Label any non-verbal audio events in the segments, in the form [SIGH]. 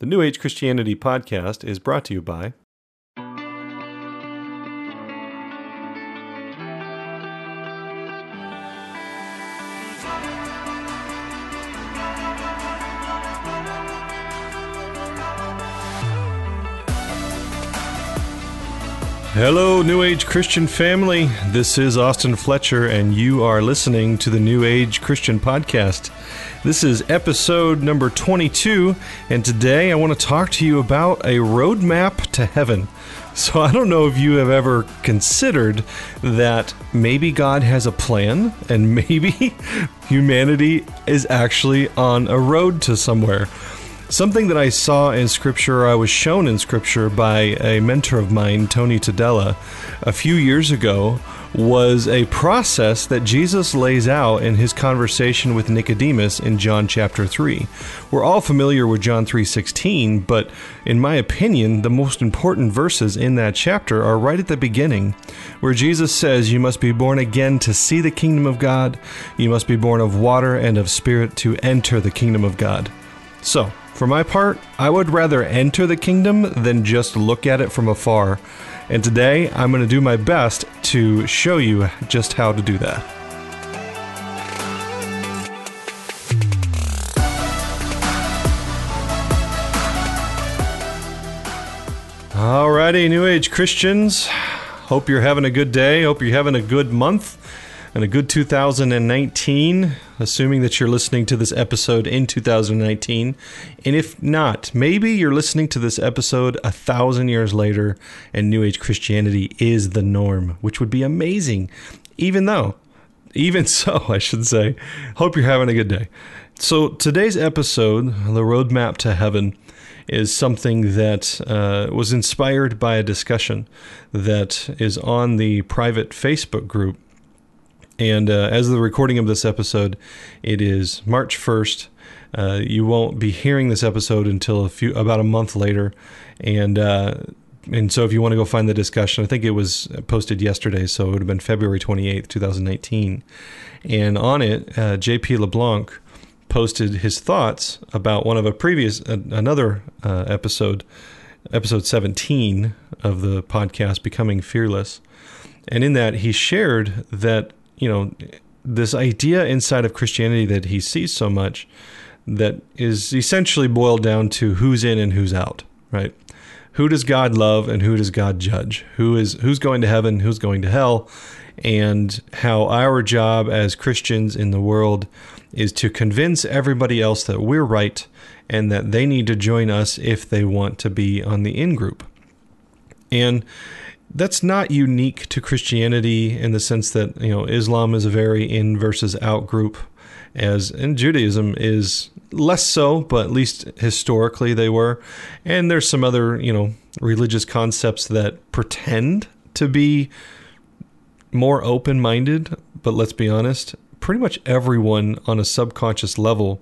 The New Age Christianity podcast is brought to you by Hello, New Age Christian family. This is Austin Fletcher, and you are listening to the New Age Christian Podcast. This is episode number 22, and today I want to talk to you about a roadmap to heaven. So, I don't know if you have ever considered that maybe God has a plan, and [LAUGHS] maybe humanity is actually on a road to somewhere. Something that I saw in Scripture, I was shown in Scripture by a mentor of mine, Tony Tadella, a few years ago, was a process that Jesus lays out in his conversation with Nicodemus in John chapter 3. We're all familiar with John 3:16, but in my opinion, the most important verses in that chapter are right at the beginning, where Jesus says, "You must be born again to see the kingdom of God. You must be born of water and of spirit to enter the kingdom of God." So, for my part, I would rather enter the kingdom than just look at it from afar. And today, I'm going to do my best to show you just how to do that. Alrighty, New Age Christians. Hope you're having a good day. Hope you're having a good month and a good 2019, assuming that you're listening to this episode in 2019. And if not, maybe you're listening to this episode a thousand years later and New Age Christianity is the norm, which would be amazing. Even though, even [LAUGHS] so, I should say, hope you're having a good day. So, today's episode, The Roadmap to Heaven, is something that uh, was inspired by a discussion that is on the private Facebook group and uh, as the recording of this episode, it is March 1st. Uh, you won't be hearing this episode until a few about a month later, and uh, and so if you want to go find the discussion, I think it was posted yesterday, so it would have been February 28th, 2019. And on it, uh, J.P. LeBlanc posted his thoughts about one of a previous another uh, episode, episode 17 of the podcast, Becoming Fearless. And in that, he shared that you know, this idea inside of Christianity that he sees so much that is essentially boiled down to who's in and who's out, right? Who does God love and who does God judge? Who is who's going to heaven, who's going to hell? And how our job as Christians in the world is to convince everybody else that we're right and that they need to join us if they want to be on the in group. And that's not unique to Christianity in the sense that you know Islam is a very in versus out group, as and Judaism is less so, but at least historically they were. And there's some other you know religious concepts that pretend to be more open minded, but let's be honest, pretty much everyone on a subconscious level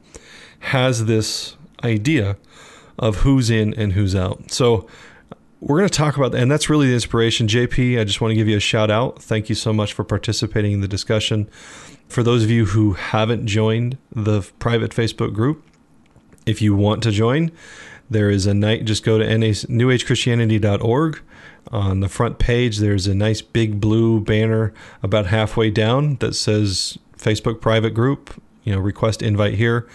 has this idea of who's in and who's out. So we're going to talk about and that's really the inspiration. JP, I just want to give you a shout out. Thank you so much for participating in the discussion. For those of you who haven't joined the private Facebook group, if you want to join, there is a night. Just go to newagechristianity.org. On the front page, there's a nice big blue banner about halfway down that says Facebook private group. You know, request invite here.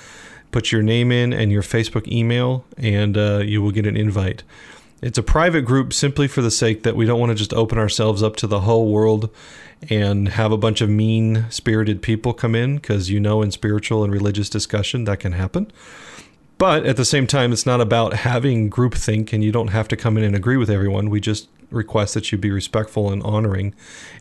Put your name in and your Facebook email, and uh, you will get an invite. It's a private group simply for the sake that we don't want to just open ourselves up to the whole world and have a bunch of mean spirited people come in because you know in spiritual and religious discussion that can happen. But at the same time, it's not about having groupthink and you don't have to come in and agree with everyone. We just request that you be respectful and honoring.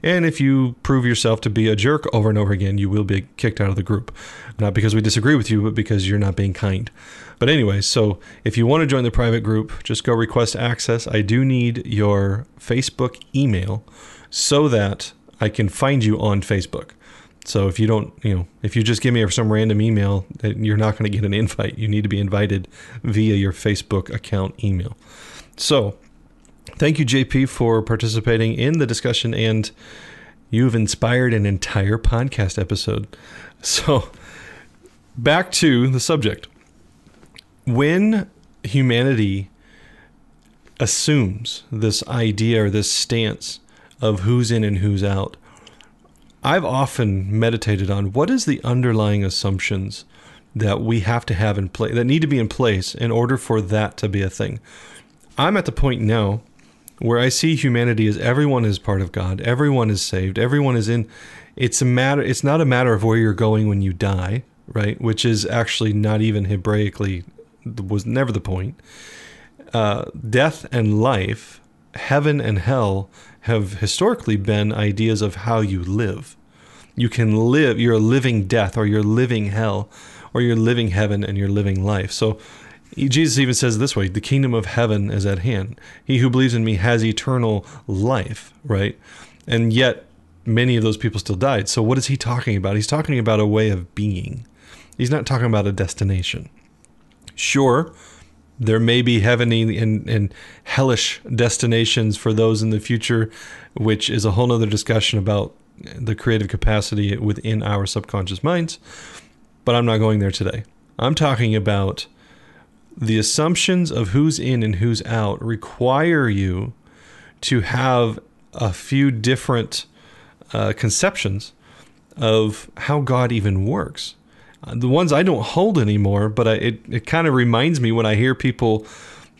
And if you prove yourself to be a jerk over and over again, you will be kicked out of the group. Not because we disagree with you, but because you're not being kind. But anyway, so if you want to join the private group, just go request access. I do need your Facebook email so that I can find you on Facebook. So if you don't, you know, if you just give me some random email, you're not going to get an invite. You need to be invited via your Facebook account email. So thank you, JP, for participating in the discussion, and you've inspired an entire podcast episode. [LAUGHS] So back to the subject when humanity assumes this idea or this stance of who's in and who's out. I've often meditated on what is the underlying assumptions that we have to have in place that need to be in place in order for that to be a thing. I'm at the point now where I see humanity as everyone is part of God, everyone is saved, everyone is in it's a matter it's not a matter of where you're going when you die, right? Which is actually not even Hebraically was never the point. Uh, death and life, heaven and hell have historically been ideas of how you live. You can live, you're living death or you're living hell or you're living heaven and you're living life. So Jesus even says this way the kingdom of heaven is at hand. He who believes in me has eternal life, right? And yet, many of those people still died. So, what is he talking about? He's talking about a way of being, he's not talking about a destination. Sure, there may be heavenly and, and hellish destinations for those in the future, which is a whole other discussion about the creative capacity within our subconscious minds. But I'm not going there today. I'm talking about the assumptions of who's in and who's out require you to have a few different uh, conceptions of how God even works. Uh, the ones I don't hold anymore, but I, it, it kind of reminds me when I hear people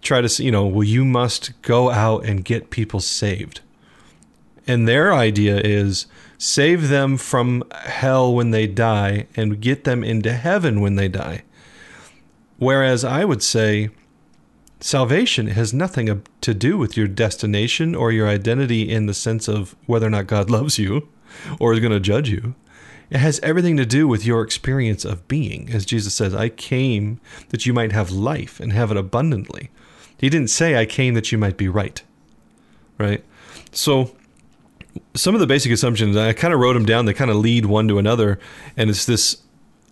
try to, say, you know, well, you must go out and get people saved. And their idea is save them from hell when they die and get them into heaven when they die. Whereas I would say salvation has nothing to do with your destination or your identity in the sense of whether or not God [LAUGHS] loves you or is going to judge you. It has everything to do with your experience of being. As Jesus says, I came that you might have life and have it abundantly. He didn't say, I came that you might be right. Right? So, some of the basic assumptions, I kind of wrote them down. They kind of lead one to another. And it's this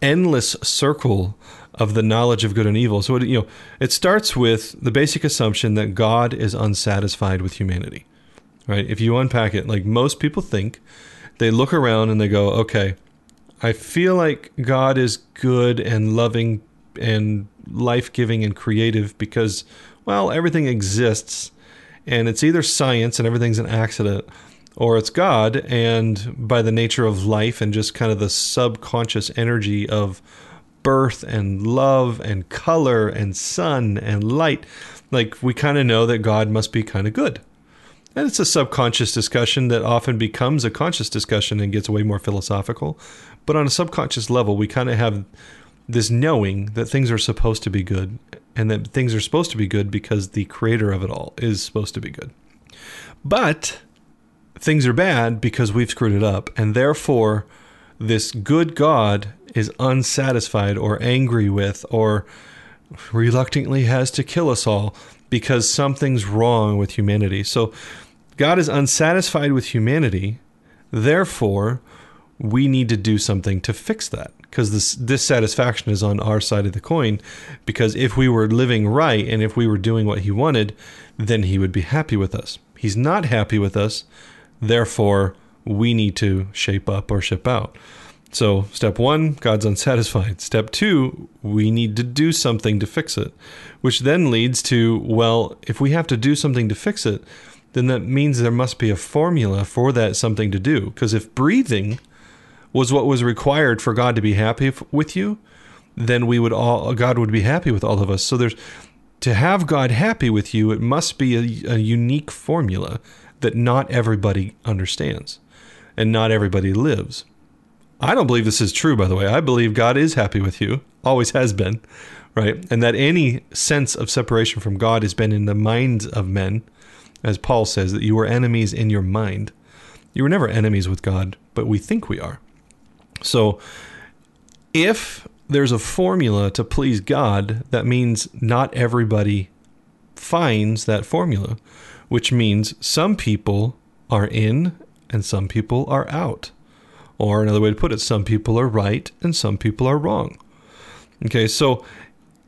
endless circle of the knowledge of good and evil. So it, you know, it starts with the basic assumption that God is unsatisfied with humanity. Right? If you unpack it, like most people think, they look around and they go, "Okay, I feel like God is good and loving and life-giving and creative because well, everything exists and it's either science and everything's an accident or it's God and by the nature of life and just kind of the subconscious energy of birth and love and color and sun and light, like we kind of know that God must be kind of good. And it's a subconscious discussion that often becomes a conscious discussion and gets way more philosophical. But on a subconscious level, we kind of have this knowing that things are supposed to be good and that things are supposed to be good because the creator of it all is supposed to be good. But things are bad because we've screwed it up. And therefore, this good God is unsatisfied or angry with or reluctantly has to kill us all because something's wrong with humanity. So God is unsatisfied with humanity. Therefore, we need to do something to fix that because this dissatisfaction is on our side of the coin. Because if we were living right and if we were doing what He wanted, then He would be happy with us. He's not happy with us. Therefore, we need to shape up or ship out. So, step one, God's unsatisfied. Step two, we need to do something to fix it, which then leads to, well, if we have to do something to fix it, then that means there must be a formula for that something to do. Because if breathing was what was required for God to be happy with you, then we would all, God would be happy with all of us. So, there's, to have God happy with you, it must be a, a unique formula that not everybody understands and not everybody lives. I don't believe this is true, by the way. I believe God is happy with you, always has been, right? And that any sense of separation from God has been in the minds of men, as Paul says, that you were enemies in your mind. You were never enemies with God, but we think we are. So if there's a formula to please God, that means not everybody finds that formula, which means some people are in and some people are out. Or another way to put it, some people are right and some people are wrong. Okay, so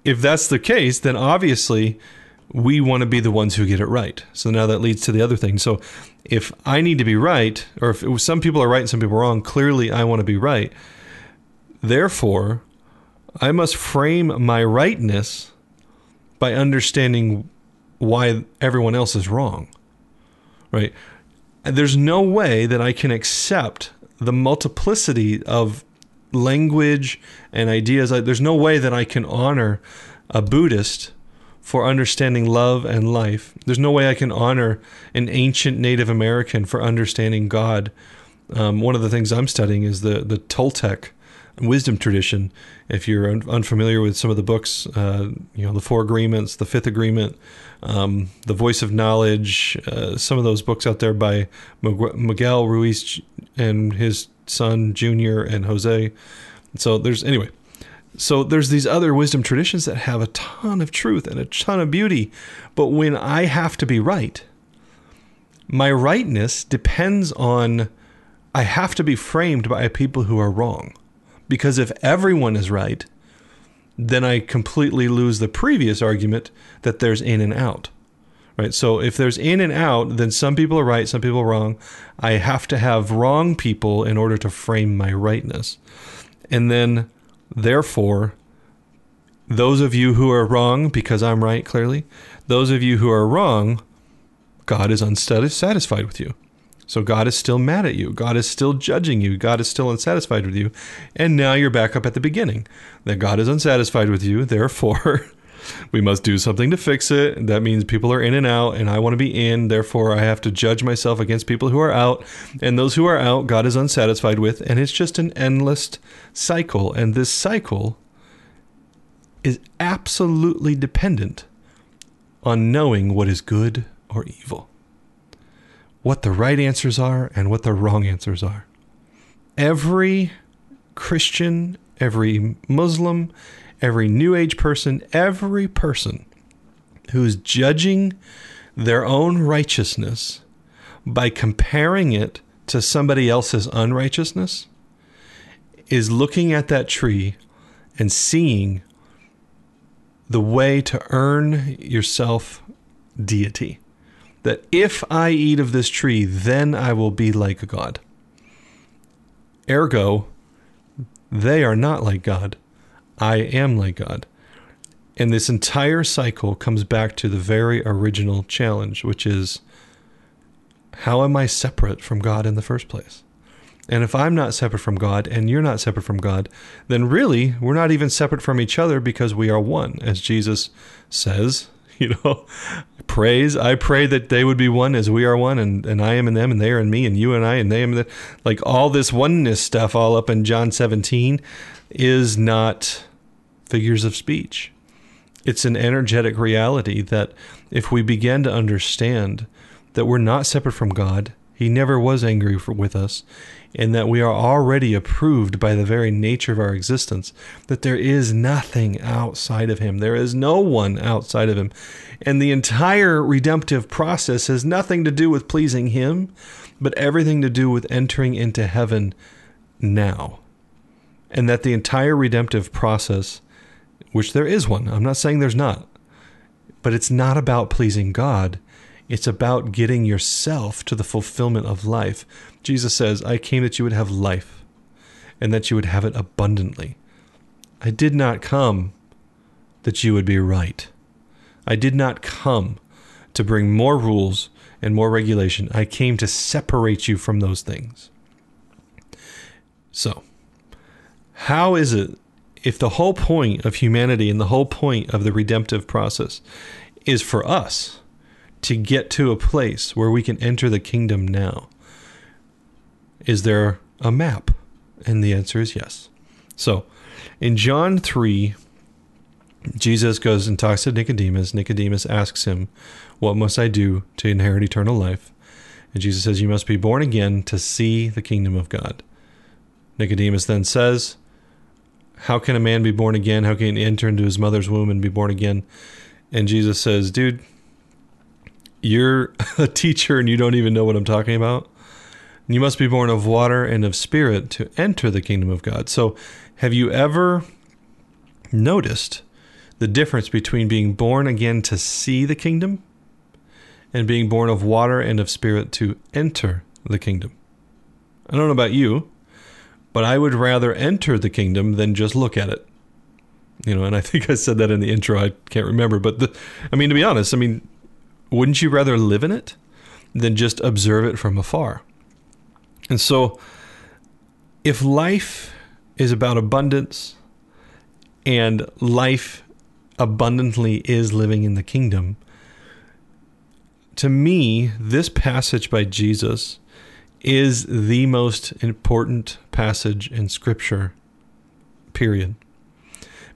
if that's the case, then obviously we want to be the ones who get it right. So now that leads to the other thing. So if I need to be right, or if was, some people are right and some people are wrong, clearly I want to be right. Therefore, I must frame my rightness by understanding why everyone else is wrong. Right? There's no way that I can accept the multiplicity of language and ideas. There's no way that I can honor a Buddhist for understanding love and life. There's no way I can honor an ancient Native American for understanding God. Um, one of the things I'm studying is the the Toltec wisdom tradition. If you're un- unfamiliar with some of the books, uh, you know the Four Agreements, the Fifth Agreement, um, the Voice of Knowledge, uh, some of those books out there by Miguel Ruiz and his son Junior and Jose. So there's anyway. So there's these other wisdom traditions that have a ton of truth and a ton of beauty, but when I have to be right, my rightness depends on I have to be framed by people who are wrong. Because if everyone is right, then I completely lose the previous argument that there's in and out. Right? So if there's in and out, then some people are right, some people are wrong. I have to have wrong people in order to frame my rightness. And then therefore those of you who are wrong because I'm right clearly, those of you who are wrong, God is unsatisfied with you. So God is still mad at you. God is still judging you. God is still unsatisfied with you. And now you're back up at the beginning that God is unsatisfied with you. Therefore, [LAUGHS] we must do something to fix it. That means people are in and out, and I want to be in. Therefore, I have to judge myself against people who are out. And those who are out, God is unsatisfied with. And it's just an endless cycle. And this cycle is absolutely dependent on knowing what is good or evil what the right answers are and what the wrong answers are. Every Christian, every Muslim, every New Age person, every person who's judging their own righteousness by comparing it to somebody else's unrighteousness is looking at that tree and seeing the way to earn yourself deity that if I eat of this tree, then I will be like a God. Ergo, they are not like God. I am like God. And this entire cycle comes back to the very original challenge, which is how am I separate from God in the first place? And if I'm not separate from God and you're not separate from God, then really we're not even separate from each other because we are one, as Jesus says [LAUGHS] you know, praise. I pray that they would be one as we are one, and, and I am in them, and they are in me, and you and I, and they am the, like all this oneness stuff, all up in John 17, is not figures of speech. It's an energetic reality that if we begin to understand that we're not separate from God, He never was angry for, with us, and that we are already approved by the very nature of our existence, that there is nothing outside of Him. There is no one outside of Him. And the entire redemptive process has nothing to do with pleasing Him, but everything to do with entering into heaven now. And that the entire redemptive process, which there is one, I'm not saying there's not, but it's not about pleasing God. It's about getting yourself to the fulfillment of life. Jesus says, I came that you would have life and that you would have it abundantly. I did not come that you would be right. I did not come to bring more rules and more regulation. I came to separate you from those things. So, how is it if the whole point of humanity and the whole point of the redemptive process is for us to get to a place where we can enter the kingdom now? Is there a map? And the answer is yes. So in John 3, Jesus goes and talks to Nicodemus. Nicodemus asks him, What must I do to inherit eternal life? And Jesus says, You must be born again to see the kingdom of God. Nicodemus then says, How can a man be born again? How can he enter into his mother's womb and be born again? And Jesus says, Dude, you're [LAUGHS] a teacher and you don't even know what I'm talking about. You must be born of water and of spirit to enter the kingdom of God. So, have you ever noticed the difference between being born again to see the kingdom and being born of water and of spirit to enter the kingdom? I don't know about you, but I would rather enter the kingdom than just look at it. You know, and I [LAUGHS] think I said that in the intro. I can't remember, but the, I mean, to be honest, I mean, wouldn't you rather live in it than just observe it from afar? And so, if life is about abundance and life abundantly is living in the kingdom, to me, this passage by Jesus is the most important passage in Scripture, period.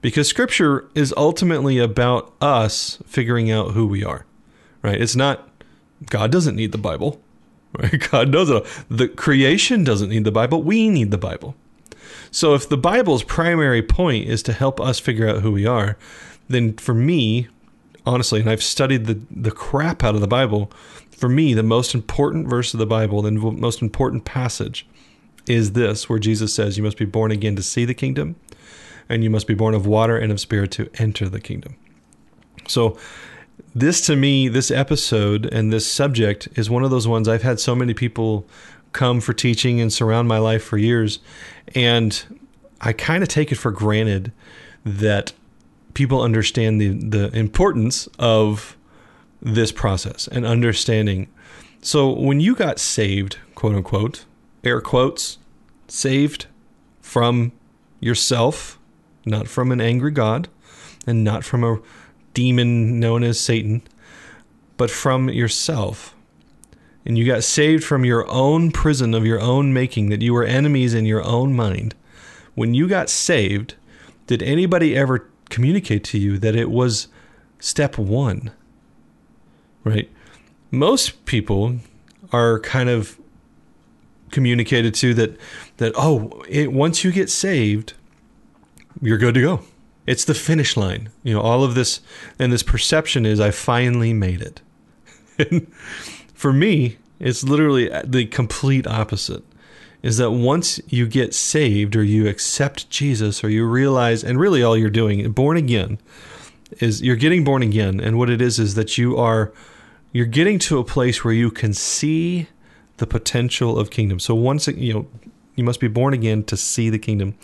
Because Scripture is ultimately about us figuring out who we are, right? It's not, God doesn't need the Bible, [LAUGHS] right? God doesn't. The creation doesn't need the Bible. We need the Bible. So if the Bible's primary point is to help us figure out who we are, then for me, honestly, and I've studied the, the crap out of the Bible, for me, the most important verse of the Bible, the most important passage is this, where Jesus says, You must be born again to see the kingdom, and you must be born of water and of spirit to enter the kingdom. So, this to me, this episode and this subject is one of those ones I've had so many people come for teaching and surround my life for years. And I kind of take it for granted that people understand the, the importance of this process and understanding. So when you got saved, quote unquote, air quotes, saved from yourself, not from an angry God, and not from a demon known as Satan, but from yourself. And you got saved from your own prison of your own making, that you were enemies in your own mind. When you got saved, did anybody ever communicate to you that it was step one? Right? Most people are kind of communicated to that that oh, it, once you get saved, you're good to go. It's the finish line. You know, all of this and this perception is I finally made it. [LAUGHS] For me, it's literally the complete opposite. Is that once you get saved or you accept Jesus or you realize, and really all you're doing, born again, is you're getting born again. And what it is is that you are you're getting to a place where you can see the potential of kingdom. So once you know, you must be born again to see the kingdom.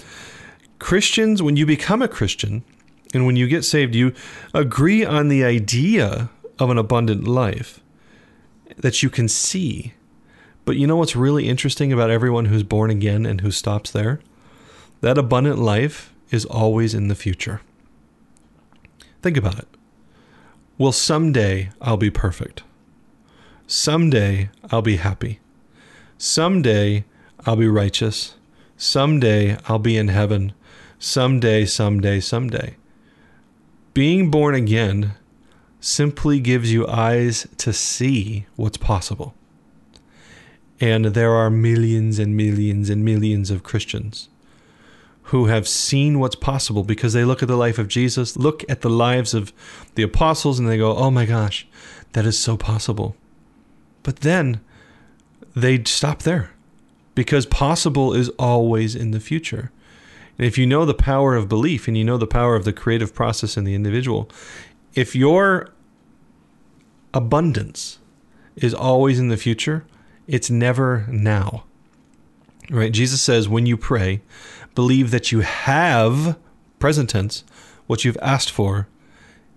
Christians, when you become a Christian and when you get saved, you agree on the idea of an abundant life that you can see. But you know what's really interesting about everyone who's born again and who stops there? That abundant life is always in the future. Think about it. Well, someday I'll be perfect. Someday I'll be happy. Someday I'll be righteous. Someday I'll be in heaven. Someday, someday, someday. Being born again simply gives you eyes to see what's possible. And there are millions and millions and millions of Christians who have seen what's possible because they look at the life of Jesus, look at the lives of the apostles, and they go, oh my gosh, that is so possible. But then they stop there because possible is always in the future. And if you know the power of belief and you know the power of the creative process in the individual, if your abundance is always in the future, it's never now. Right? Jesus says, when you pray, believe that you have, present tense, what you've asked for,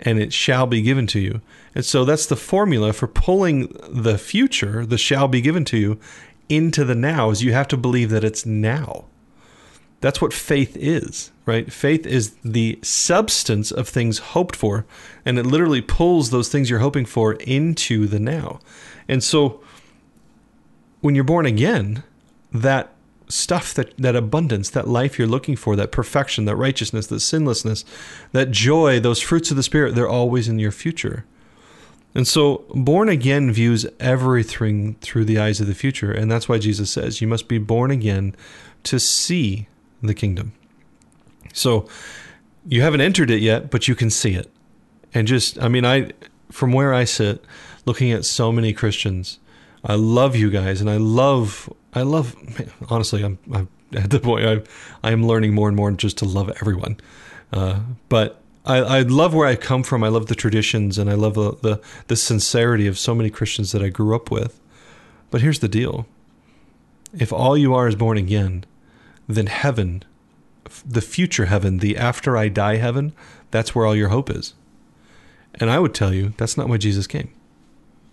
and it shall be given to you. And so that's the formula for pulling the future, the shall be given to you, into the now, is you have to believe that it's now. That's what faith is, right? Faith is the substance of things hoped for, and it literally pulls those things you're hoping for into the now. And so when you're born again, that stuff that that abundance that life you're looking for that perfection that righteousness that sinlessness that joy those fruits of the spirit they're always in your future. And so born again views everything through the eyes of the future and that's why Jesus says you must be born again to see the kingdom. So you haven't entered it yet but you can see it. And just i mean i from where i sit looking at so many christians i love you guys and i love I love, honestly, I'm, I'm [LAUGHS] at the point I'm, I am learning more and more just to love everyone. Uh, but I, I love where I come from. I love the traditions and I love the, the, the sincerity of so many Christians that I grew up with. But here's the deal if all you are is born again, then heaven the future heaven, the after I die heaven, that's where all your hope is. And I would tell you that's not why Jesus came.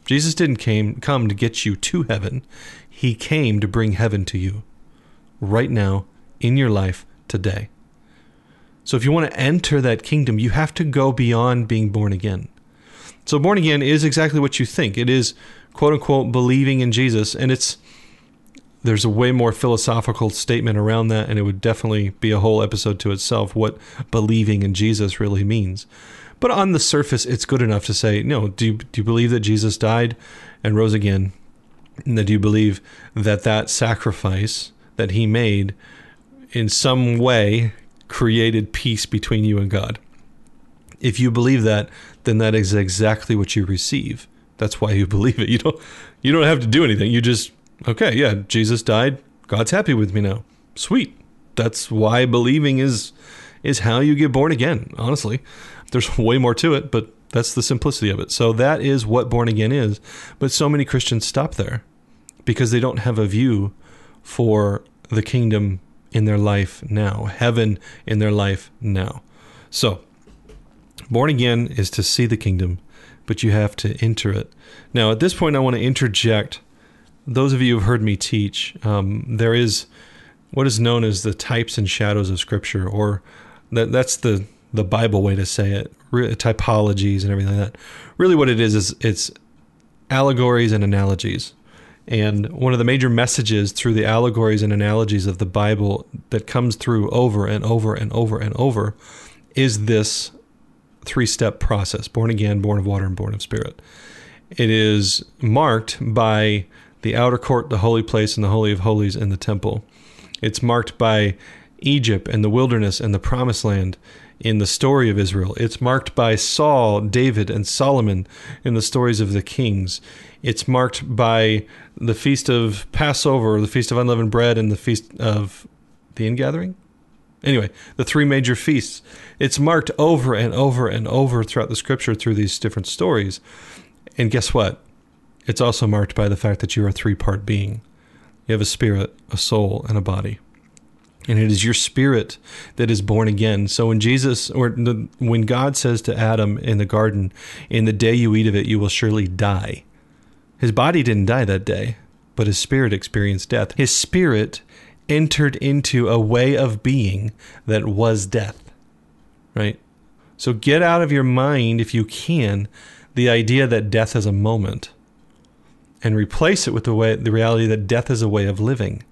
Jesus didn't came come to get you to heaven. He came to bring heaven to you right now in your life today. So if you want to enter that kingdom, you have to go beyond being born again. So born again is exactly what you think. It is quote unquote believing in Jesus and it's there's a way more philosophical statement around that and it would definitely be a whole episode to itself what believing in Jesus really means. But on the surface, it's good enough to say, no, do you, do you believe that Jesus died and rose again? And that do you believe that that sacrifice that he made in some way created peace between you and God? If you believe that, then that is exactly what you receive. That's why you [LAUGHS] believe it. You don't you don't have to do anything. You just okay, yeah, Jesus died. God's happy with me now. Sweet. That's why believing is is how you get born again, honestly. There's [LAUGHS] way more to it, but that's the simplicity of it. So that is what born again is. But so many Christians stop there because they don't have a view for the kingdom in their life now, heaven in their life now. So, born again is to see the kingdom, but you have to enter it. Now, at this point, I want to interject. Those of you who've heard me teach, um, there is what is known as the types and shadows of Scripture, or that that's the the Bible way to say it, re- typologies and everything like that. Really, what it is is it's allegories and analogies. And one of the major messages through the allegories and analogies of the Bible that comes through over and over and over and over is this three step process born again, born of water, and born of spirit. It is marked by the outer court, the holy place, and the Holy of Holies in the temple. It's marked by Egypt and the wilderness and the promised land in the story of Israel. It's marked by Saul, David, and Solomon in the stories of the kings. It's marked by the feast of Passover, the feast of unleavened bread, and the feast of the ingathering. Anyway, the three major feasts. It's marked over and over and over throughout the scripture through these different stories. And guess what? It's also marked by the fact that you're a three part being. You have a spirit, a soul, and a body and it is your spirit that is born again. So when Jesus or the, when God says to Adam in the garden, "In the day you eat of it, you will surely die," his body didn't die that day, but his spirit experienced death. His spirit entered into a way of being that was death. Right. So get out of your mind, if you can, the idea that death is a moment, and replace it with the way the reality that death is a way of living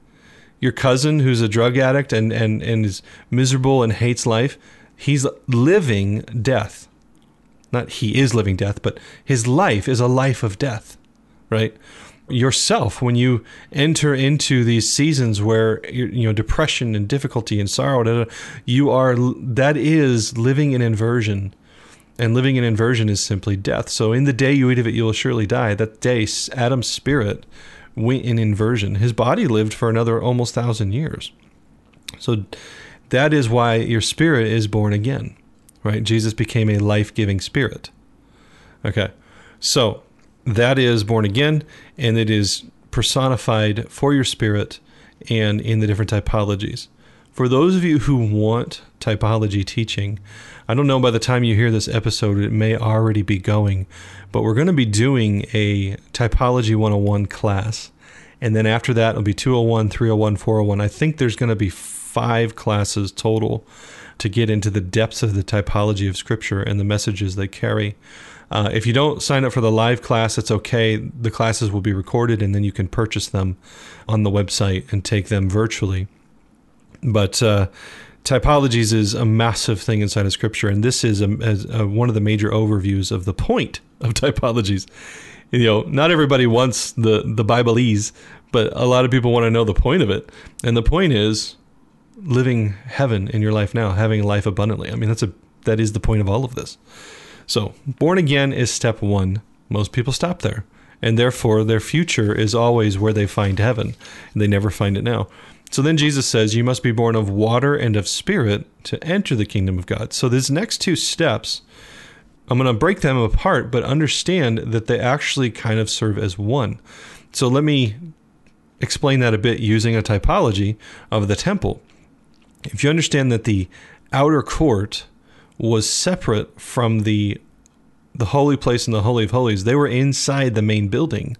your cousin who's a drug addict and, and, and is miserable and hates life, he's living death. Not he is living death, but his life is a life of death, right? Yourself, when you enter into these seasons where you know depression and difficulty and sorrow, you are that is living in inversion, and living in inversion is simply death. So, in the day you eat of it, you will surely die. That day, Adam's spirit went in inversion. His body lived for another almost thousand years. So that is why your spirit is born again, right? Jesus became a life giving spirit. Okay. So that is born again, and it is personified for your spirit and in the different typologies. For those of you who want typology teaching, I don't know by the time you hear this episode, it may already be going, but we're going to be doing a Typology 101 class. And then after that, it'll be 201, 301, 401. I think there's going to be five classes total to get into the depths of the typology of Scripture and the messages they carry. Uh, if you don't sign up for the live class, it's okay. The classes will be recorded and then you can purchase them on the website and take them virtually. But uh, typologies is a massive thing inside of Scripture, and this is a, a, one of the major overviews of the point of [LAUGHS] typologies. You know, not everybody wants the the Bibleese, but a lot of people want to know the point of it, and the point is living heaven in your life now, having life abundantly. I mean, that's a that is the point of all of this. So, born again is step one. Most people stop there, and therefore their future is always where they find heaven, and they never find it now. So then Jesus says, You must be born of water and of spirit to enter the kingdom of God. So these next two steps, I'm going to break them apart, but understand that they actually kind of serve as one. So let me explain that a bit using a typology of the temple. if you understand that the outer court was separate from the the holy place and the holy of holies, they were inside the main building.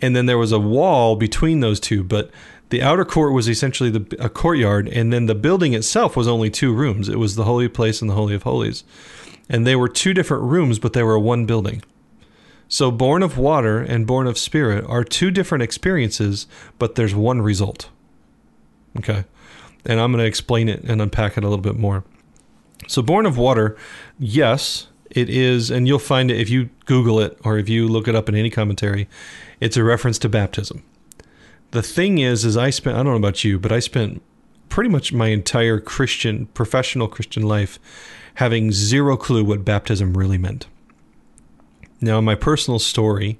And then there was a wall between those two, but the outer court was essentially the, a courtyard, and then the building itself was only two rooms. It was the holy place and the holy of holies, and they were two different rooms, but they were one building. So, born of water and born of spirit are two different experiences, but there's one result. Okay, and I'm going to explain it and unpack it a little bit more. So, born of water, yes, it is, and you'll find it if you Google it or if you look it up in any commentary. It's a reference to baptism the thing is, is I spent, I don't know about you, but I spent pretty much my entire Christian, professional Christian life having zero clue what baptism really meant. Now, in my personal story,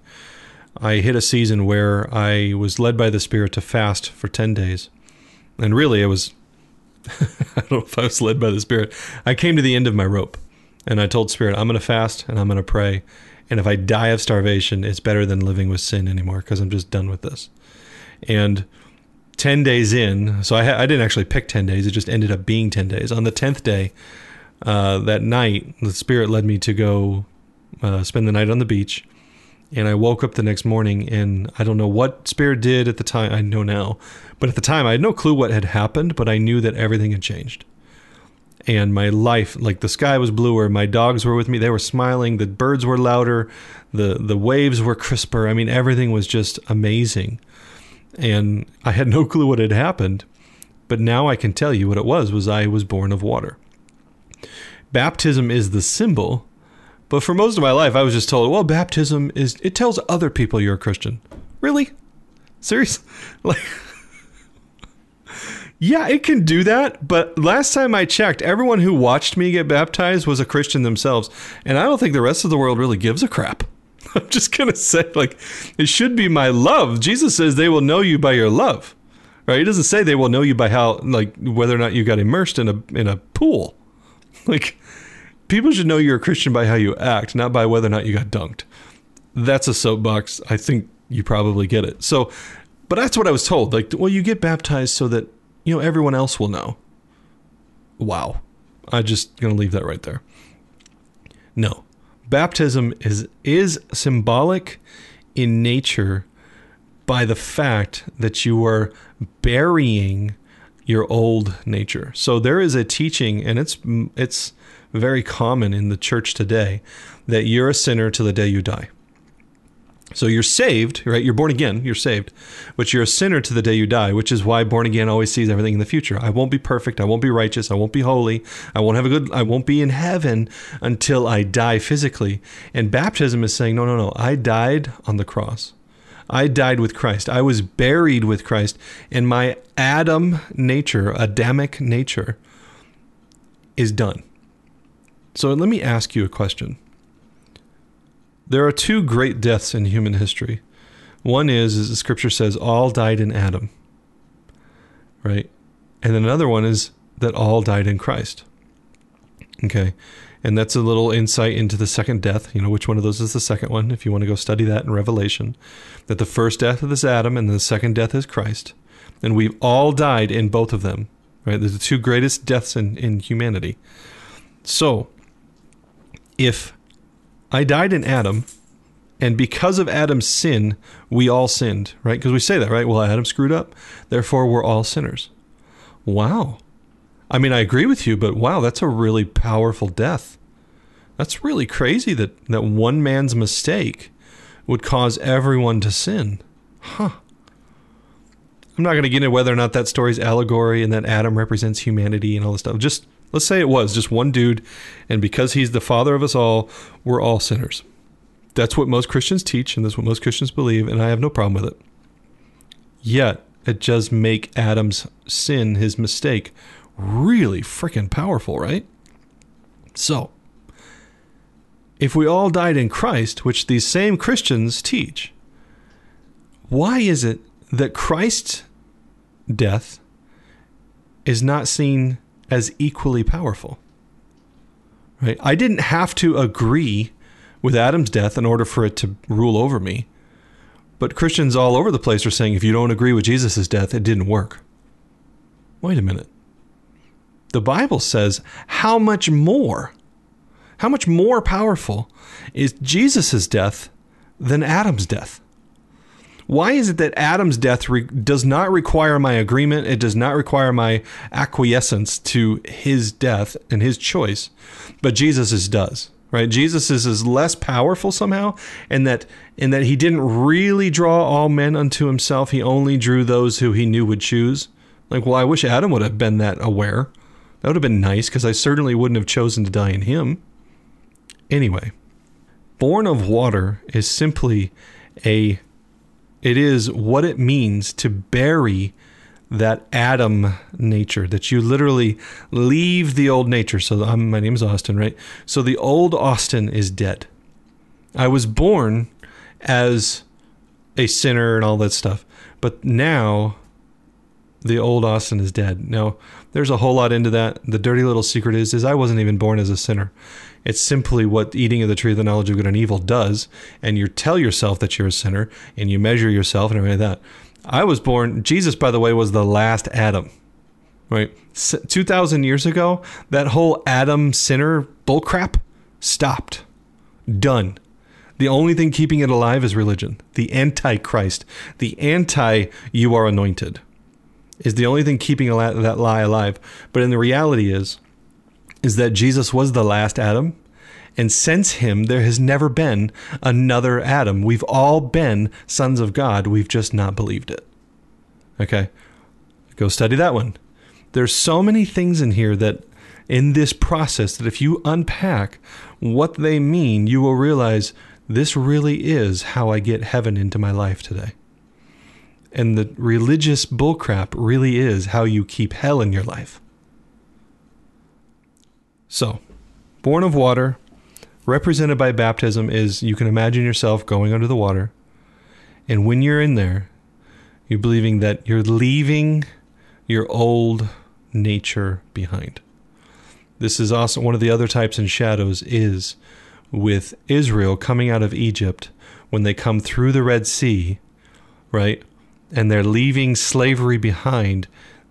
I hit a season where I was led by the Spirit to fast for 10 days. And really, I was, [LAUGHS] I don't know if I was led by the Spirit. I came to the end of my rope and I told Spirit, I'm going to fast and I'm going to pray. And if I die of starvation, it's better than living with sin anymore because I'm just done with this. And 10 days in, so I, ha- I didn't actually pick 10 days, it just ended up being 10 days. On the 10th day, uh, that night, the Spirit led me to go uh, spend the night on the beach. And I woke up the next morning, and I don't know what Spirit did at the time. I know now. But at the time, I had no clue what had happened, but I knew that everything had changed. And my life, like the sky was bluer, my dogs were with me, they were smiling, the birds were louder, the, the waves were crisper. I mean, everything was just amazing and I had no clue what had happened. But now I can tell you what it was was I was born of water. Baptism is the symbol, but for most of my life I was just told, well, baptism is it tells other people you're a Christian. Really? Serious? [LAUGHS] Like Yeah, it can do that, but last time I checked, everyone who watched me get baptized was a Christian themselves, and I don't think the rest of the world really gives a crap. [LAUGHS] I'm just gonna say, like, it should be my love. Jesus says they will know you by your love, right? He doesn't say they will know you by how, like, whether or not you got immersed in a in a pool. [LAUGHS] Like, people should know you're a Christian by how you act, not by whether or not you got dunked. That's a soapbox. I think you probably get it. So, but that's what I was told. Like, well, you get baptized so that you know everyone else will know. Wow, I'm just gonna leave that right there. No, baptism is is symbolic in nature by the fact that you are burying your old nature. So there is a teaching and it's it's very common in the church today that you're a sinner till the day you die. So you're saved, right? You're born again, you're saved, but you're a sinner to the day you die, which is why born again always sees everything in the future. I won't be perfect, I won't be righteous, I won't be holy, I won't have a good I won't be in heaven until I die physically. And baptism is saying, no, no, no, I died on the cross. I died with Christ. I was buried with Christ, and my Adam nature, Adamic nature is done. So let me ask you a question. There are two great deaths in human history. One is, as the scripture says, all died in Adam. Right? And another one is that all died in Christ. Okay. And that's a little insight into the second death. You know, which one of those is the second one, if you want to go study that in Revelation. That the first death is Adam and the second death is Christ. And we've all died in both of them. Right? They're the two greatest deaths in, in humanity. So, if I died in Adam, and because of Adam's sin, we all sinned, right? Because we say that, right? Well, Adam screwed up, therefore we're all sinners. Wow. I mean, I agree with you, but wow, that's a really powerful death. That's really crazy that, that one man's mistake would cause everyone to sin. Huh. I'm not going to get into whether or not that story's allegory and that Adam represents humanity and all this stuff. Just Let's say it was just one dude, and because he's the father of us all, we're all sinners. That's what most Christians teach, and that's what most Christians believe, and I have no problem with it. Yet, it does make Adam's sin, his mistake, really freaking powerful, right? So, if we all died in Christ, which these same Christians teach, why is it that Christ's death is not seen as equally powerful. Right? I didn't have to agree with Adam's death in order for it to rule over me. But Christians all over the place are saying if you don't agree with Jesus' death, it didn't work. Wait a minute. the Bible says, how much more, how much more powerful is Jesus' death than Adam's death? Why is it that Adam's death re- does not require my agreement? It does not require my acquiescence to his death and his choice, but Jesus's does. Right? Jesus is, is less powerful somehow, and that and that he didn't really draw all men unto himself. He only drew those who he knew would choose. Like, well, I wish Adam would have been that aware. That would have been nice because I certainly wouldn't have chosen to die in him. Anyway, born of water is simply a it is what it means to bury that Adam nature, that you literally leave the old nature. So I'm, my name is Austin, right? So the old Austin is dead. I was born as a sinner and all that stuff, but now the old Austin is dead. Now, there's a whole lot into that. The dirty little secret is is I wasn't even born as a sinner. It's simply what eating of the tree of the knowledge of good and evil does, and you tell yourself that you're a sinner and you measure yourself and everything like that. I was born Jesus by the way was the last Adam. Right? 2000 years ago, that whole Adam sinner bullcrap stopped. Done. The only thing keeping it alive is religion. The antichrist, the anti you are anointed is the only thing keeping that lie alive. But in the reality is, is that Jesus was the last Adam. And since him, there has never been another Adam. We've all been sons of God. We've just not believed it. Okay. Go study that one. There's so many things in here that in this process that if you unpack what they mean, you will realize this really is how I get heaven into my life today. And the religious bullcrap really is how you keep hell in your life. So, born of water, represented by baptism, is you can imagine yourself going under the water. And when you're in there, you're believing that you're leaving your old nature behind. This is also one of the other types and shadows is with Israel coming out of Egypt when they come through the Red Sea, right? and they're leaving slavery behind.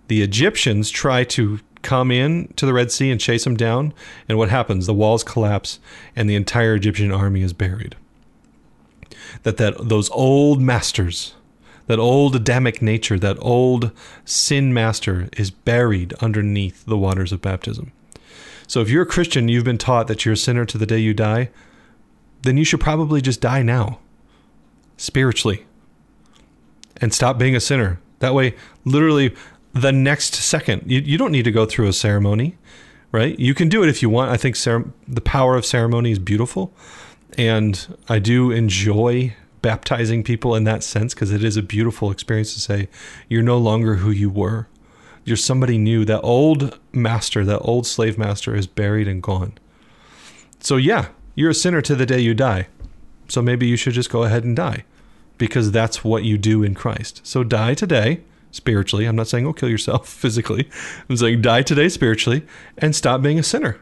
The Egyptians try to come in to the Red Sea and chase them down, and what happens? The walls collapse, and the entire Egyptian army is buried. That that those old masters, that old Adamic nature, that old sin master is buried underneath the waters of baptism. So if you're a Christian, you've been taught that you're a sinner to the day you die, then you should probably just die now, spiritually and stop being a sinner. That way, literally, the next second, you, you don't need to go through a ceremony, right? You can do it if you want. I think cer- the power of ceremony is beautiful. And I do enjoy baptizing people in that sense because it is a beautiful experience to say, you're no longer who you were. You're somebody new. That old master, that old slave master is buried and gone. So, yeah, you're a sinner to the day you die. So maybe you should just go ahead and die because that's what you do in Christ. So die today spiritually. I'm not saying go kill yourself [LAUGHS] physically. I'm saying die today spiritually and stop being a sinner.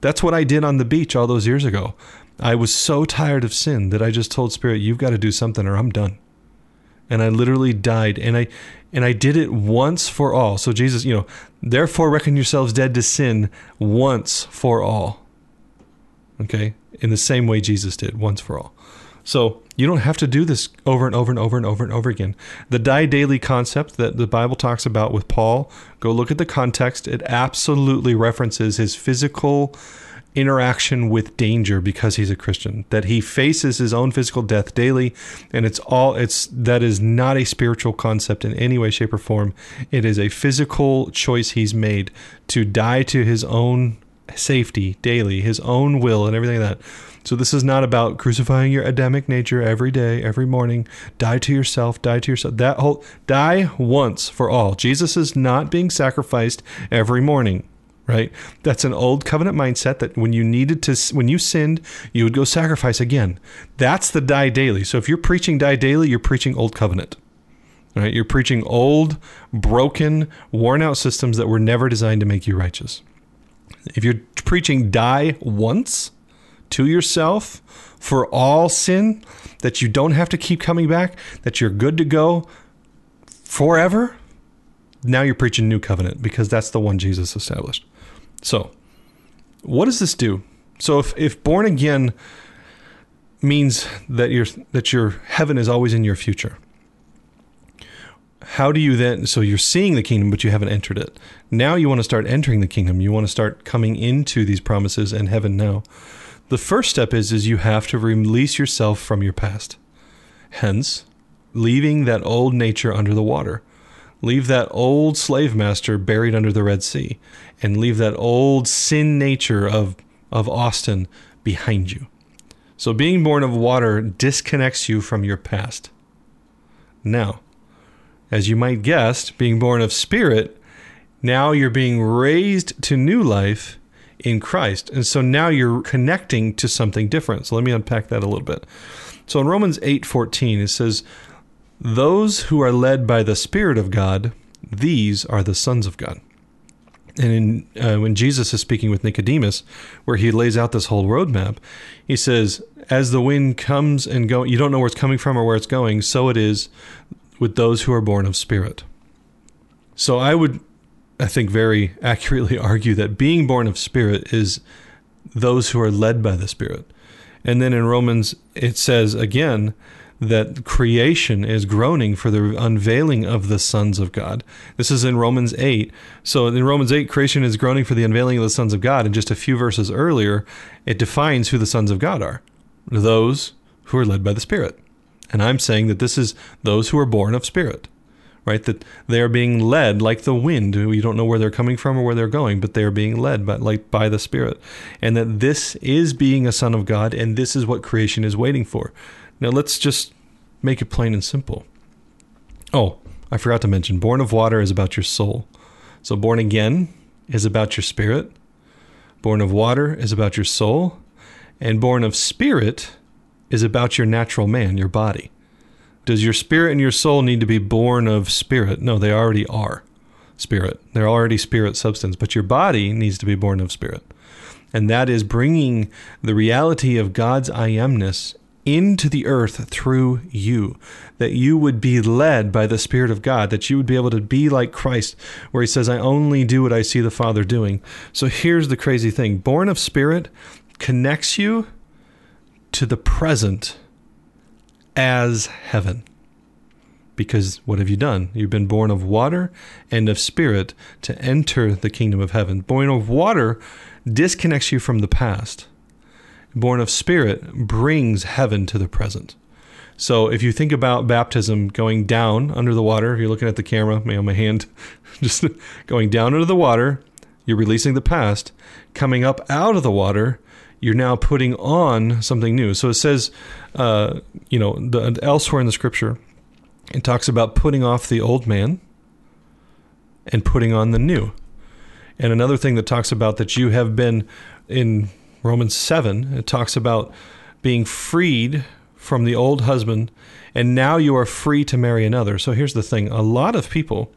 That's what I did on the beach all those years ago. I was so tired of sin that I just told Spirit, you've got to do something or I'm done. And I literally died and I and I did it once for all. So Jesus, you know, therefore reckon yourselves dead to sin once for all. Okay? In the same way Jesus did, once for all. So you don't have to do this over and over and over and over and over again. The die daily concept that the Bible talks about with Paul, go look at the context. It absolutely references his physical interaction with danger because he's a Christian. That he faces his own physical death daily, and it's all it's that is not a spiritual concept in any way, shape, or form. It is a physical choice he's made to die to his own safety daily, his own will, and everything like that so this is not about crucifying your Adamic nature every day, every morning. Die to yourself, die to yourself. That whole die once for all. Jesus is not being sacrificed every morning right? That's an old covenant mindset that when you needed to, when you sinned, you would go sacrifice again. That's the die daily. So if you're preaching die daily, you're preaching old covenant, right? You're preaching old, broken, worn out systems that were never designed to make you righteous. If you're preaching die once, to yourself for all sin, that you don't have to keep coming back, that you're good to go forever, now you're preaching new covenant because that's the one Jesus established. So, what does this do? So if, if born again means that your that your heaven is always in your future, how do you then so you're seeing the kingdom but you haven't entered it. Now you want to start entering the kingdom. You want to start coming into these promises and heaven now. The first step is is you have to release yourself from your past. Hence, leaving that old nature under the water. Leave that old slave master buried under the Red Sea and leave that old sin nature of of Austin behind you. So being born of water disconnects you from your past. Now, as you might guess, being born of spirit, now you're being raised to new life in Christ. And so now you're connecting to something different. So let me unpack that a little bit. So in Romans 8:14 it says those who are led by the spirit of God, these are the sons of God. And in, uh, when Jesus is speaking with Nicodemus, where he lays out this whole roadmap, he says, "As the wind comes and go, you don't know where it's coming from or where it's going. So it is with those who are born of spirit." So I would, I think, very accurately [LAUGHS] argue that being born of spirit is those who are led by the Spirit. And then in Romans, it says again that creation is groaning for the unveiling of the sons of God. This is in Romans 8. So in Romans 8, creation is groaning for the unveiling of the sons of God. And just a few verses earlier, it defines who the sons of God are those who are led by the Spirit. And I'm saying that this is those who are born of Spirit. Right, that they are being led like the wind. You don't know where they're coming from or where they're going, but they are being led by like by the Spirit, and that this is being a son of God, and this is what creation is waiting for. Now let's just make it plain and simple. Oh, I forgot to mention born of water is about your soul. So born again is about your spirit. Born of water is about your soul. And born of spirit is about your natural man, your body. Does your spirit and your soul need to be born of spirit? No, they already are spirit. They're already spirit substance, but your body needs to be born of spirit. And that is bringing the reality of God's I amness into the earth through you, that you would be led by the Spirit of God, that you would be able to be like Christ, where he says, I only do what I see the Father doing. So here's the crazy thing born of Spirit connects you to the present as heaven. Because what have you done? You've been born of water and of spirit to enter the kingdom of heaven. Born of water disconnects you from the past born of spirit brings heaven to the present. So if you think about baptism going down under the water, if you're looking at the camera, on my hand, [LAUGHS] just going down under the water, you're releasing the past. Coming up out of the water, you're now putting on something new. So it says, uh, you know, the, elsewhere in the scripture, it talks about putting off the old man and putting on the new. And another thing that talks about that you have been in Romans 7, it talks about being freed from the old husband and now you are free to marry another. So here's the thing, a lot of people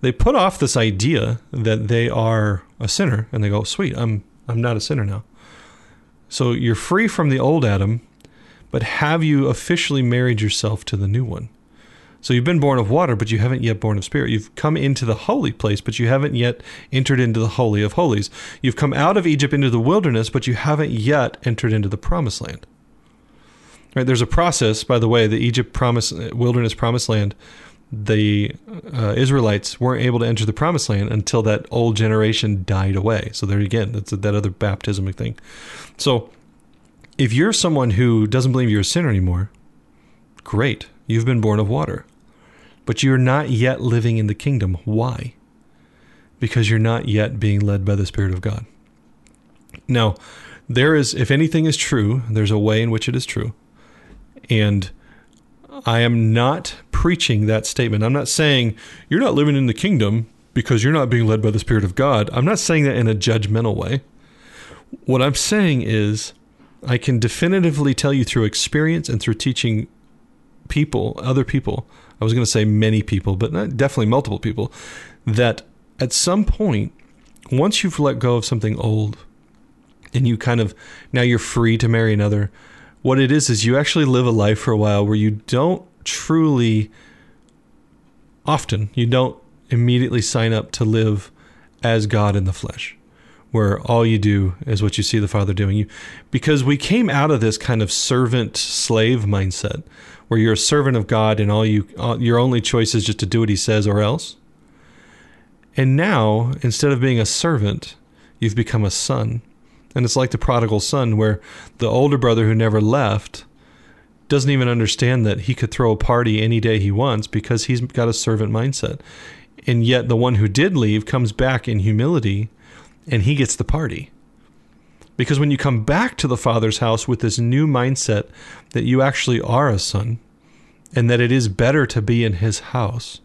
they put off this idea that they are a sinner and they go, "Sweet, I'm I'm not a sinner now." So you're free from the old Adam, but have you officially married yourself to the new one? So you've been born of water, but you haven't yet born of spirit. You've come into the holy place, but you haven't yet entered into the holy of holies. You've come out of Egypt into the wilderness, but you haven't yet entered into the promised land. Right? There's a process, by the way, the Egypt promise uh, wilderness promised land. The uh, Israelites weren't able to enter the promised land until that old generation died away. So there again, that's that other baptism thing. So if you're someone who doesn't believe you're a sinner anymore, great. You've been born of water but you're not yet living in the kingdom. Why? Because you're not yet being led by the Spirit of God. Now, there is, if anything is true, there's a way in which it is true. And I am not preaching that statement. I'm not saying you're not living in the kingdom because you're not being led by the Spirit of God. I'm not saying that in a judgmental way. What I'm saying is, I can definitively tell you through experience and through teaching people, other people, I was going to say many people, but definitely multiple people, that at some point, once you've let go of something old and you kind of now you're free to marry another, what it is is you actually live a life for a while where you don't truly often you don't immediately sign up to live as God in the flesh, where all you do is what you see the Father doing. You, because we came out of this kind of servant slave mindset, where you're a servant of God and all you your only choice is just to do what He says or else. And now, instead of being a servant, you've become a son. And it's like the prodigal son, where the older brother who never left doesn't even understand that he could throw a party any day he wants because he's got a servant mindset. And yet the one who did leave comes back in humility and he gets the party. Because when you come back to the Father's house with this new mindset that you actually are a son and that it is better to be in his house,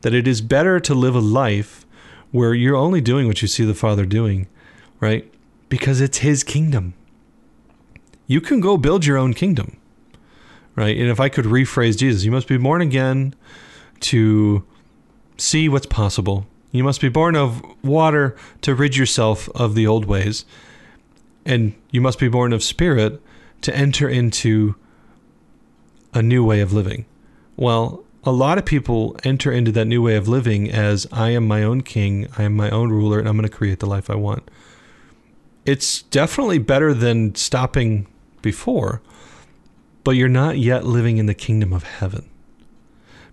that it is better to live a life where you're only doing what you see the Father doing, right? Because it's his kingdom. You can go build your own kingdom right? And if I could rephrase Jesus, you must be born again to see what's possible. You must be born of water to rid yourself of the old ways. And you must be born of spirit to enter into a new way of living. Well, a lot of people enter into that new way of living as I am my own king, I am my own ruler, and I'm going to create the life I want. It's definitely better than stopping before but you're not yet living in the kingdom of heaven.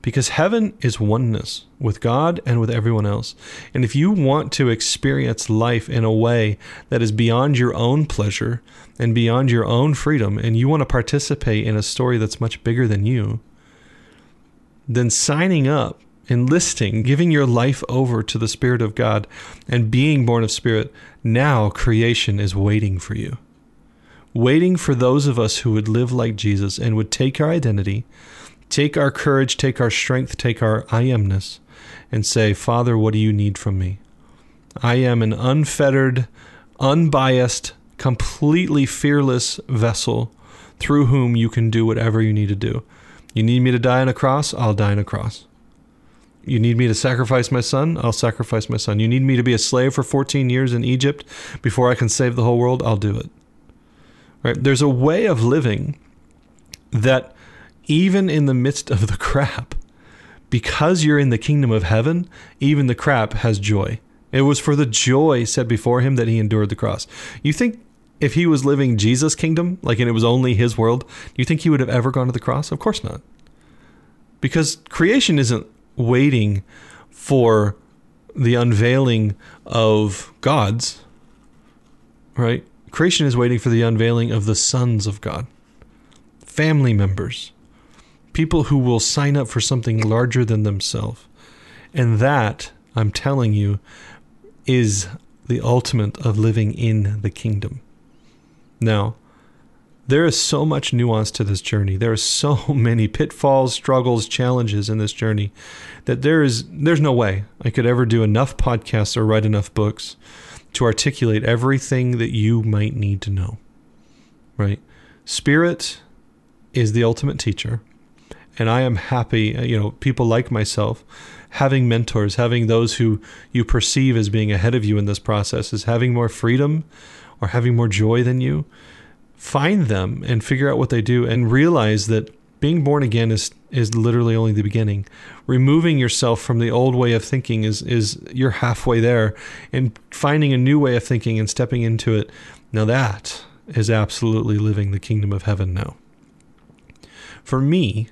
Because heaven is oneness with God and with everyone else. And if you want to experience life in a way that is beyond your own pleasure and beyond your own freedom, and you want to participate in a story that's much bigger than you, then signing up, enlisting, giving your life over to the Spirit of God, and being born of Spirit, now creation is waiting for you waiting for those of us who would live like Jesus and would take our identity, take our courage, take our strength, take our I amness, and say, Father, what do you need from me? I am an unfettered, unbiased, completely fearless vessel through whom you can do whatever you need to do. You need me to die on a cross? I'll die on a cross. You need me to sacrifice my son? I'll sacrifice my son. You need me to be a slave for 14 years in Egypt before I can save the whole world? I'll do it. Right? There's a way of living that even in the midst of the [LAUGHS] crap, because you're in the kingdom of heaven, even the crap has joy. It was for the joy set before him that he endured the cross. You think if he was living Jesus' kingdom, like and it was only his world, you think he would have ever gone to the cross? Of course not. Because creation isn't waiting for the unveiling of gods, right? Creation is waiting for the unveiling of the sons of God, family members, people who will sign up for something larger than themselves. And that, I'm telling you, is the ultimate of living in the kingdom. Now, there is so much nuance to this journey. There are so [LAUGHS] many pitfalls, struggles, challenges in this journey that there is there's no way I could ever do enough podcasts or write enough books to articulate everything that you might need to know. Right? Spirit is the ultimate teacher. And I am happy, uh, you know, people like myself having mentors, having those who you perceive as being ahead of you in this process, is having more freedom or having more joy than you. Find them and figure out what they do and realize that being born again is is literally only the beginning. Removing yourself from the old way of thinking is is you're halfway there, and finding a new way of thinking and stepping into it. Now that is absolutely living the kingdom of heaven now. For me,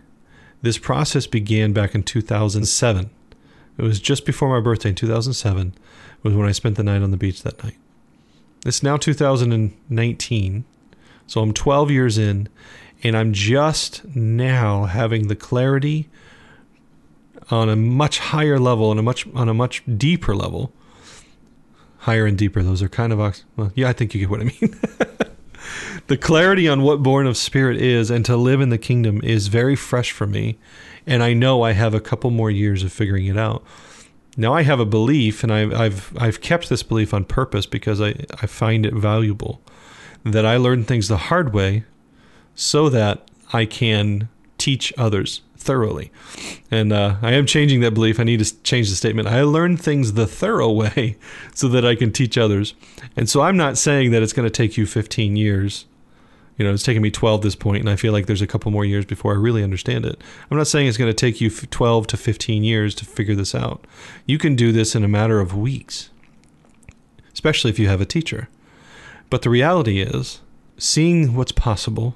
this process began back in 2007. It was just before my birthday in 2007 was when I spent the night on the beach that night. It's now 2019. So I'm 12 years in and I'm just now having the clarity on a much higher level and a much on a much deeper level. Higher and deeper, those are kind of ox- well, yeah, I think you get what I mean. [LAUGHS] the clarity on what born of spirit is and to live in the kingdom is very fresh for me, and I know I have a couple more years of figuring it out. Now I have a belief, and I've I've I've kept this belief on purpose because I I find it valuable that I learn things the hard way so that I can teach others thoroughly. And uh, I am changing that belief. I need to change the statement. I learn things the thorough way [LAUGHS] so that I can teach others. And so I'm not saying that it's going to take you 15 years. You know, it's taken me 12 this point, and I feel like there's a couple more years before I really understand it. I'm not saying it's going to take you 12 to 15 years to figure this out. You can do this in a matter of weeks, especially if you have a teacher. But the reality is, seeing what's possible,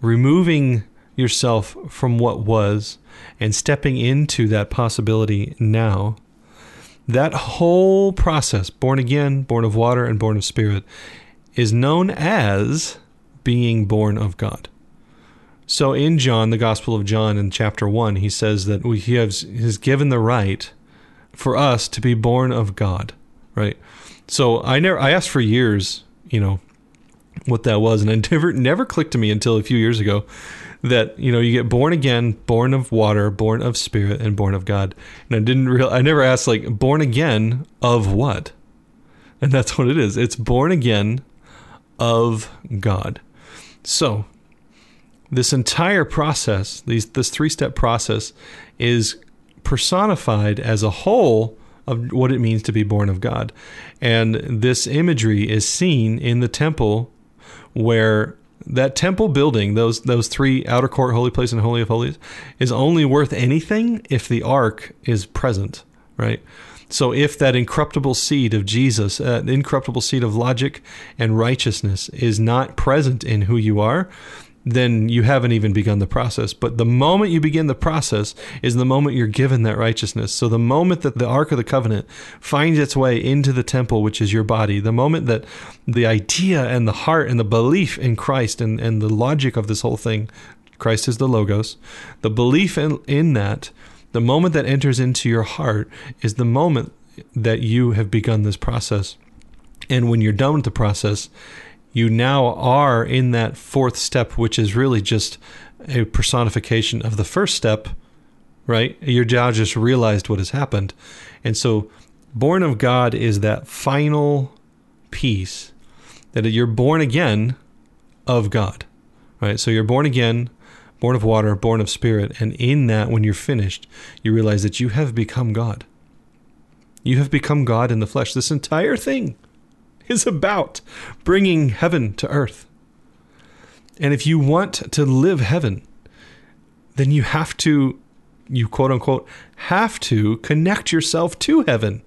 removing yourself from what was, and stepping into that possibility now, that whole process, born again, born of water, and born of spirit, is known as being born of God. So in John, the Gospel of John, in chapter 1, he says that he has, has given the right for us to be born of God, right? So I never I asked for years, you know, what that was, and it [LAUGHS] never never clicked to me until a few years ago that you know you get born again, born of water, born of spirit, and born of God. And I didn't real I never asked like born again of what, and that's what it is. It's born again of God. So, this entire process, these this three-step process is personified as a whole of what it means to be born of God. And this imagery is seen in the temple where that temple building, those those three outer court, holy place, and holy of holies, is only worth anything if the ark is present, right? So if that incorruptible seed of Jesus, uh, incorruptible seed of logic and righteousness is not present in who you are, then you haven't even begun the process. But the moment you begin the process is the moment you're given that righteousness. So the moment that the Ark of the Covenant finds its way into the temple, which is your body, the moment that the idea and the heart and the belief in Christ and, and the logic of this whole thing, Christ is the Logos, the belief in, in that the moment that enters into your heart is the moment that you have begun this process. And when you're done with the process, you now are in that fourth step, which is really just a personification of the first step, right? You're now just realized what has happened. And so, born of God is that final piece that you're born again of God, right? So, you're born again born of water, born of spirit. And in that, when you're finished, you realize that you have become God. You have become God in the flesh. This entire thing is about bringing heaven to earth. And if you want to live heaven, then you have to, you quote unquote, have to connect yourself to heaven.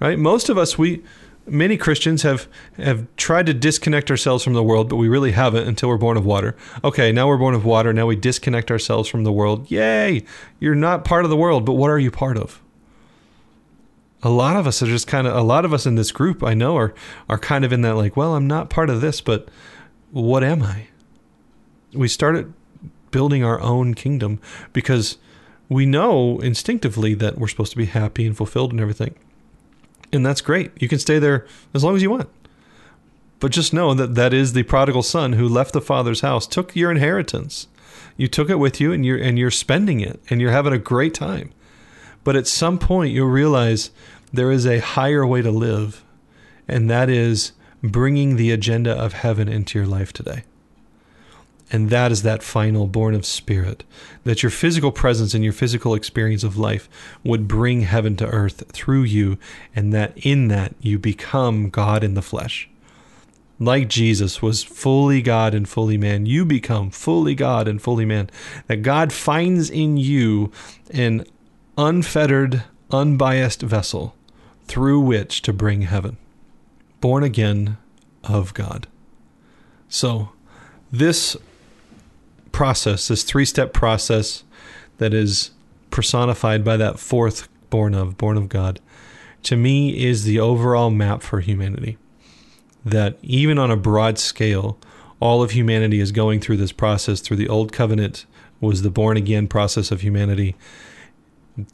Right? Most of us, we, many Christians have have tried to disconnect ourselves from the world, but we really haven't until we're born of water. Okay, now we're born of water. Now we disconnect ourselves from the world. Yay! You're not part of the world, but what are you part of? A lot of us are just kind of a lot of us in this group I know are are kind of in that like, well, I'm not part of this, but what am I? We started building our own kingdom because we know instinctively that we're supposed to be happy and fulfilled and everything. And that's great. You can stay there as long as you want. But just know that that is the prodigal son who left the father's house, took your inheritance. You took it with you and you're and you're spending it and you're having a great time. But at some point you'll realize there is a higher way to live, and that is bringing the agenda of heaven into your life today. And that is that final born of spirit, that your physical presence and your physical experience of life would bring heaven to earth through you, and that in that you become God in the flesh. Like Jesus was fully God and fully man, you become fully God and fully man. That God finds in you an unfettered, unbiased vessel through which to bring heaven. Born again of God. So, this process, this three step process that is personified by that fourth born of, born of God, to me is the overall map for humanity. That even on a broad scale, all of humanity is going through this process through the old covenant was the born again process of humanity.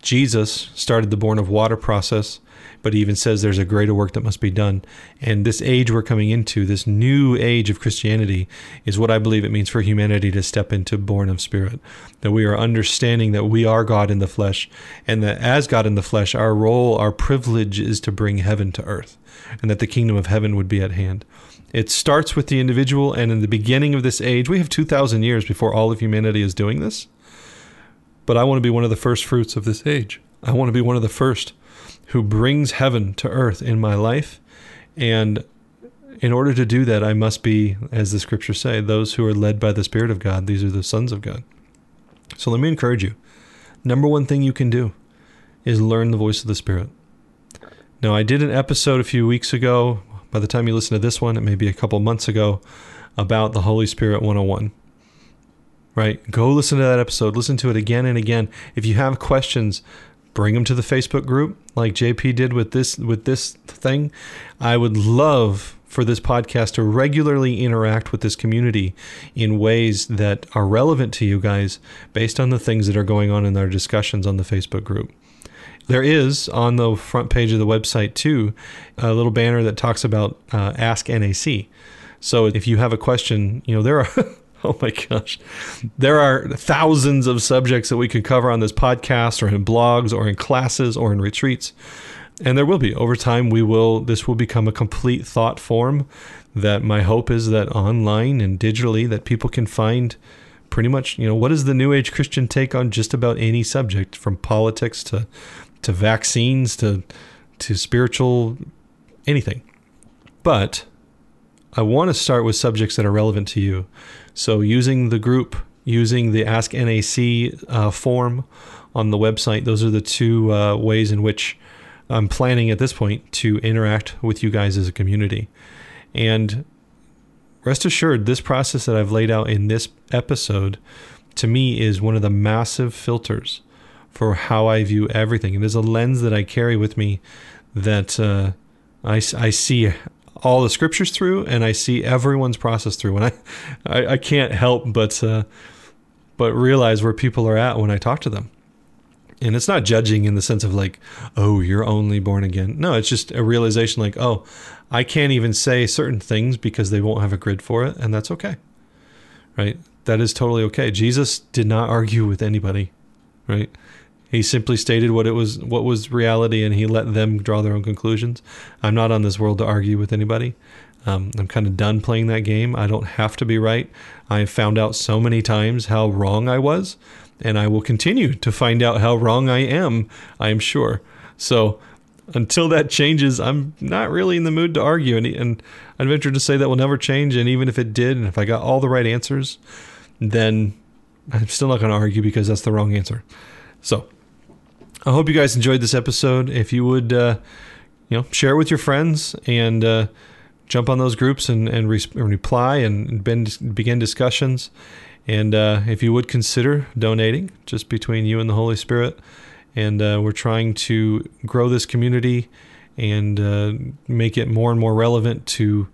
Jesus started the born of water process but he even says there's a greater work that must be done. And this age we're coming into, this new age of Christianity, is what I believe it means for humanity to step into born of spirit. That we are understanding that we are God in the flesh, and that as God in the flesh, our role, our privilege is to bring heaven to earth, and that the kingdom of heaven would be at hand. It starts with the individual, and in the beginning of this age, we have 2,000 years before all of humanity is doing this. But I want to be one of the first fruits of this age. I want to be one of the first who brings heaven to earth in my life. And in order to do that, I must be, as the scriptures say, those who are led by the Spirit of God. These are the sons of God. So let me encourage you. Number one thing you can do is learn the voice of the Spirit. Now, I did an episode a few weeks ago. By the time you listen to this one, it may be a couple months ago, about the Holy Spirit 101. Right? Go listen to that episode. Listen to it again and again. If you have questions, bring them to the Facebook group like JP did with this with this thing. I would love for this podcast to regularly interact with this community in ways that are relevant to you guys based on the things that are going on in our discussions on the Facebook group. There is on the front page of the website too a little banner that talks about uh, Ask NAC. So if you have a question, you know there are [LAUGHS] [LAUGHS] oh my gosh, there are thousands of subjects that we could cover on this podcast or in blogs or in classes or in retreats. And there will be. Over time we will this will become a complete thought form that my hope is that online and digitally that people can find pretty much you know what is the new age christian take on just about any subject from politics to to vaccines to to spiritual anything. But i want to start with subjects that are relevant to you so using the group using the ask nac uh, form on the website those are the two uh, ways in which I'm planning at this point to interact with you guys as a community. And rest assured, this process that I've laid out in this episode to me is one of the massive filters for how I view everything. It is a lens that I carry with me that uh, I, I see all the scriptures through and I see everyone's process through. And I, I, I can't help but, uh, but realize where people are at when I talk to them. And it's not judging in the sense of like oh you're only born again. No it's just a realization like oh i can't even say certain things because they won't have a grid for it and that's okay. Right? That is totally okay. Jesus did not argue with anybody. Right he simply stated what it was what was reality and he let them draw their own conclusions i'm not on this world to argue with anybody um, i'm kind of done playing that game i don't have to be right i have found out so many times how wrong i was and I will continue to find out how wrong I am, I am sure. So until that changes, I'm not really in the mood to argue. And, and I'd venture to say that will never change. And even if it did, and if I got all the right answers, then I'm still not going to argue because that's the wrong answer. So I hope you guys enjoyed this episode. If you would, uh, you know, share it with your friends and uh, jump on those groups and, and re- reply and begin discussions. And uh, if you would consider donating, just between you and the Holy Spirit, and uh, we're trying to grow this community and uh, make it more and more relevant to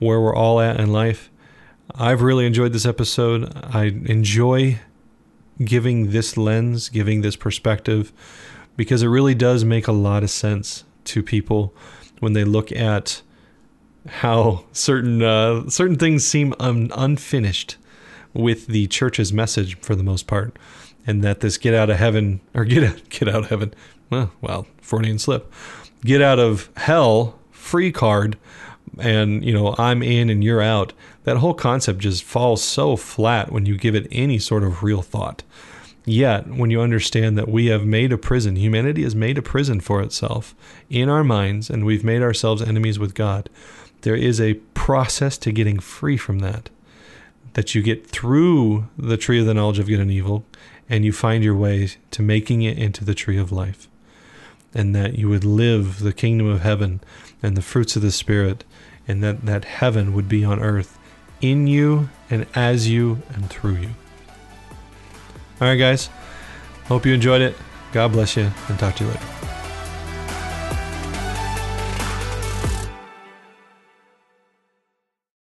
where we're all at in life. I've really enjoyed this episode. I enjoy giving this lens, giving this perspective, because it really does make a lot of sense to people when they look at how certain uh, certain things seem un- unfinished with the church's message for the most part, and that this get out of heaven or get out, [LAUGHS] get out of heaven, well, well, Freudian slip, get out of hell free card, and you know I'm in and you're out. That whole concept just falls so flat when you give it any sort of real thought. Yet, when you understand that we have made a prison, humanity has made a prison for itself in our minds, and we've made ourselves enemies with God, there is a process to getting free from that that you get through the tree of the knowledge of good and evil and you find your way to making it into the tree of life. And that you would live the kingdom of heaven and the fruits of the Spirit, and that, that heaven would be on earth in you and as you and through you. All right, guys. Hope you enjoyed it. God bless you, and talk to you later.